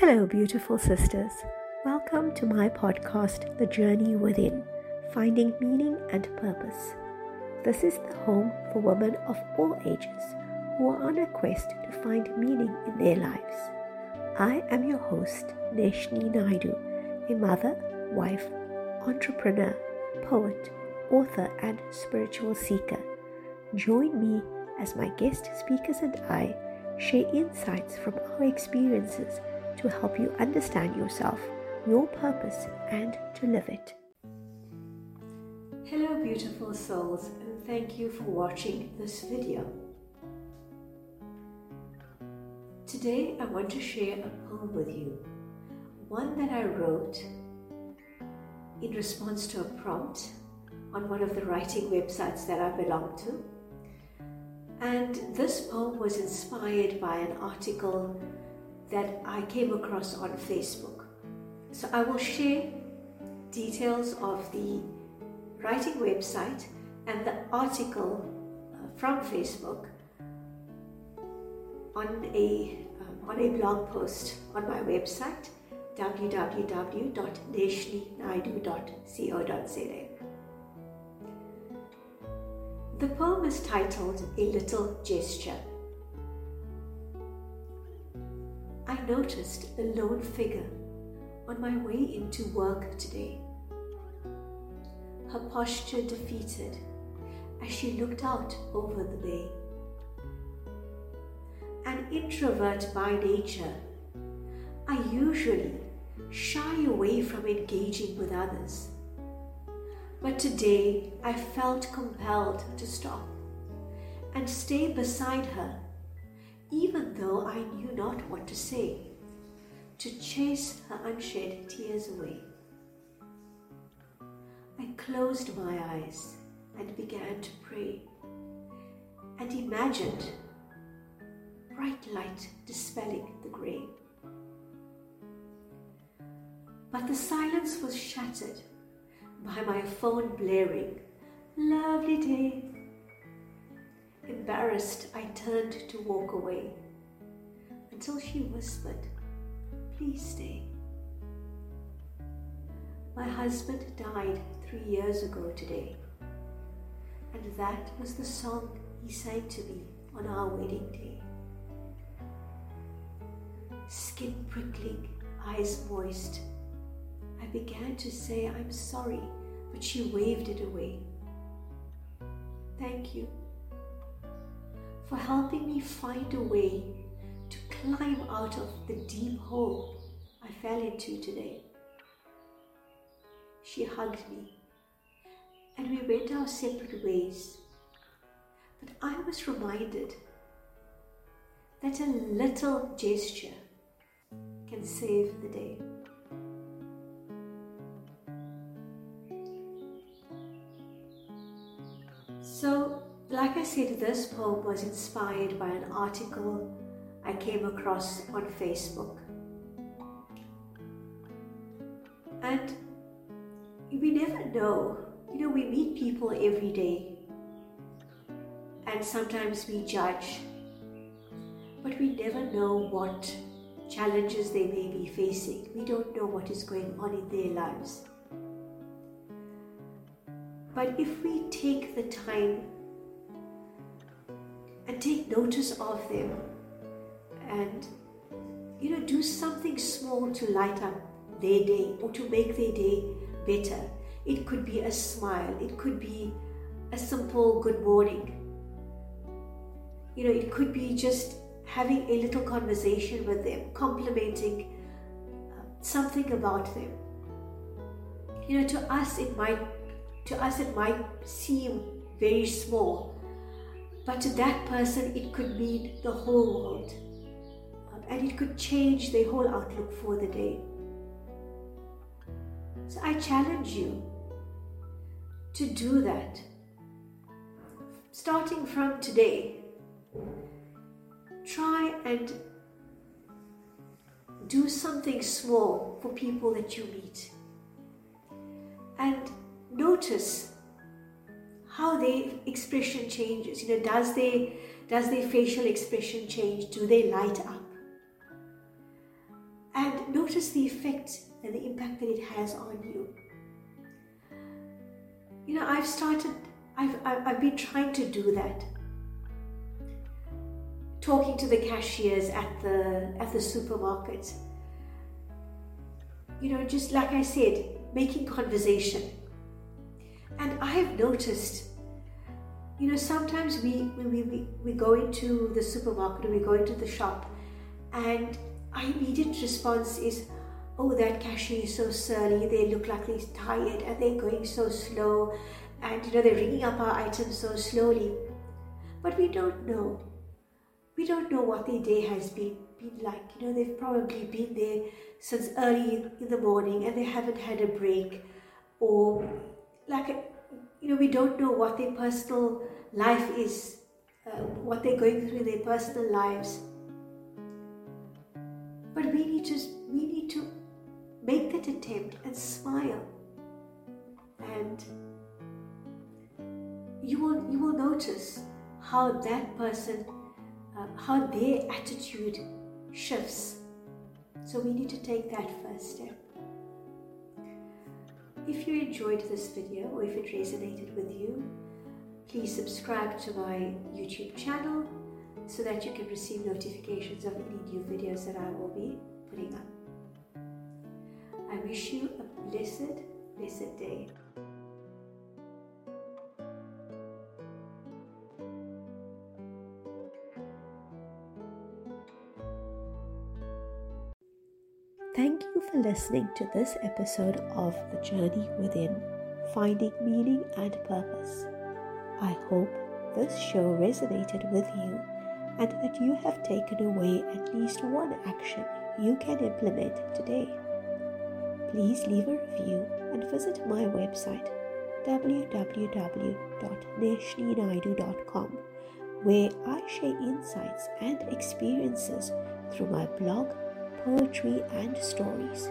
Hello, beautiful sisters. Welcome to my podcast, The Journey Within Finding Meaning and Purpose. This is the home for women of all ages who are on a quest to find meaning in their lives. I am your host, Neshni Naidu, a mother, wife, entrepreneur, poet, author, and spiritual seeker. Join me as my guest speakers and I share insights from our experiences to help you understand yourself, your purpose, and to live it. Hello, beautiful souls, and thank you for watching this video. Today, I want to share a poem with you, one that I wrote in response to a prompt on one of the writing websites that I belong to. And this poem was inspired by an article that I came across on Facebook. So I will share details of the writing website and the article uh, from Facebook on a um, on a blog post on my website www.neshninaidu.co.za. The poem is titled A Little Gesture. Noticed a lone figure on my way into work today. Her posture defeated as she looked out over the bay. An introvert by nature, I usually shy away from engaging with others. But today I felt compelled to stop and stay beside her even though I knew not what to say, to chase her unshed tears away. I closed my eyes and began to pray and imagined bright light dispelling the grey. But the silence was shattered by my phone blaring, Lovely day, Embarrassed, I turned to walk away until she whispered, Please stay. My husband died three years ago today, and that was the song he sang to me on our wedding day. Skin prickling, eyes moist, I began to say, I'm sorry, but she waved it away. Thank you for helping me find a way to climb out of the deep hole I fell into today. She hugged me and we went our separate ways. But I was reminded that a little gesture can save the day. So, like I said, this poem was inspired by an article I came across on Facebook. And we never know, you know, we meet people every day, and sometimes we judge, but we never know what challenges they may be facing. We don't know what is going on in their lives. But if we take the time and take notice of them. And you know do something small to light up their day or to make their day better. It could be a smile. It could be a simple good morning. You know it could be just having a little conversation with them complimenting uh, something about them. You know to us it might to us it might seem very small but to that person, it could mean the whole world. Um, and it could change their whole outlook for the day. So I challenge you to do that. Starting from today, try and do something small for people that you meet. And notice how their expression changes. You know, does they does their facial expression change? Do they light up? And and notice the effect and the impact that it has on you. You know, I've started, I've, I've been trying to do that. Talking to the cashiers at the at the supermarket. You know, just like I said, making conversation. And I have noticed you know, sometimes we we, we, we go into the supermarket or we go into the shop and our immediate response is, oh, that cashier is so surly, they look like they're tired and they're going so slow and you know they're ringing up our items so slowly. But we don't know. We don't know what their day has been been like. You know, they've probably been there since early in the morning and they haven't had a break or like you know, we don't know what their personal life is, uh, what they're going through in their personal lives. But we need to we need to make that attempt and smile, and you will you will notice how that person, uh, how their attitude shifts. So we need to take that first step. If you enjoyed this video or if it resonated with you, please subscribe to my YouTube channel so that you can receive notifications of any new videos that I will be putting up. I wish you a blessed, blessed day. Thank you for listening to this episode of The Journey Within Finding Meaning and Purpose. I hope this show resonated with you and that you have taken away at least one action you can implement today. Please leave a review and visit my website www.neshninaidu.com where I share insights and experiences through my blog poetry, and stories.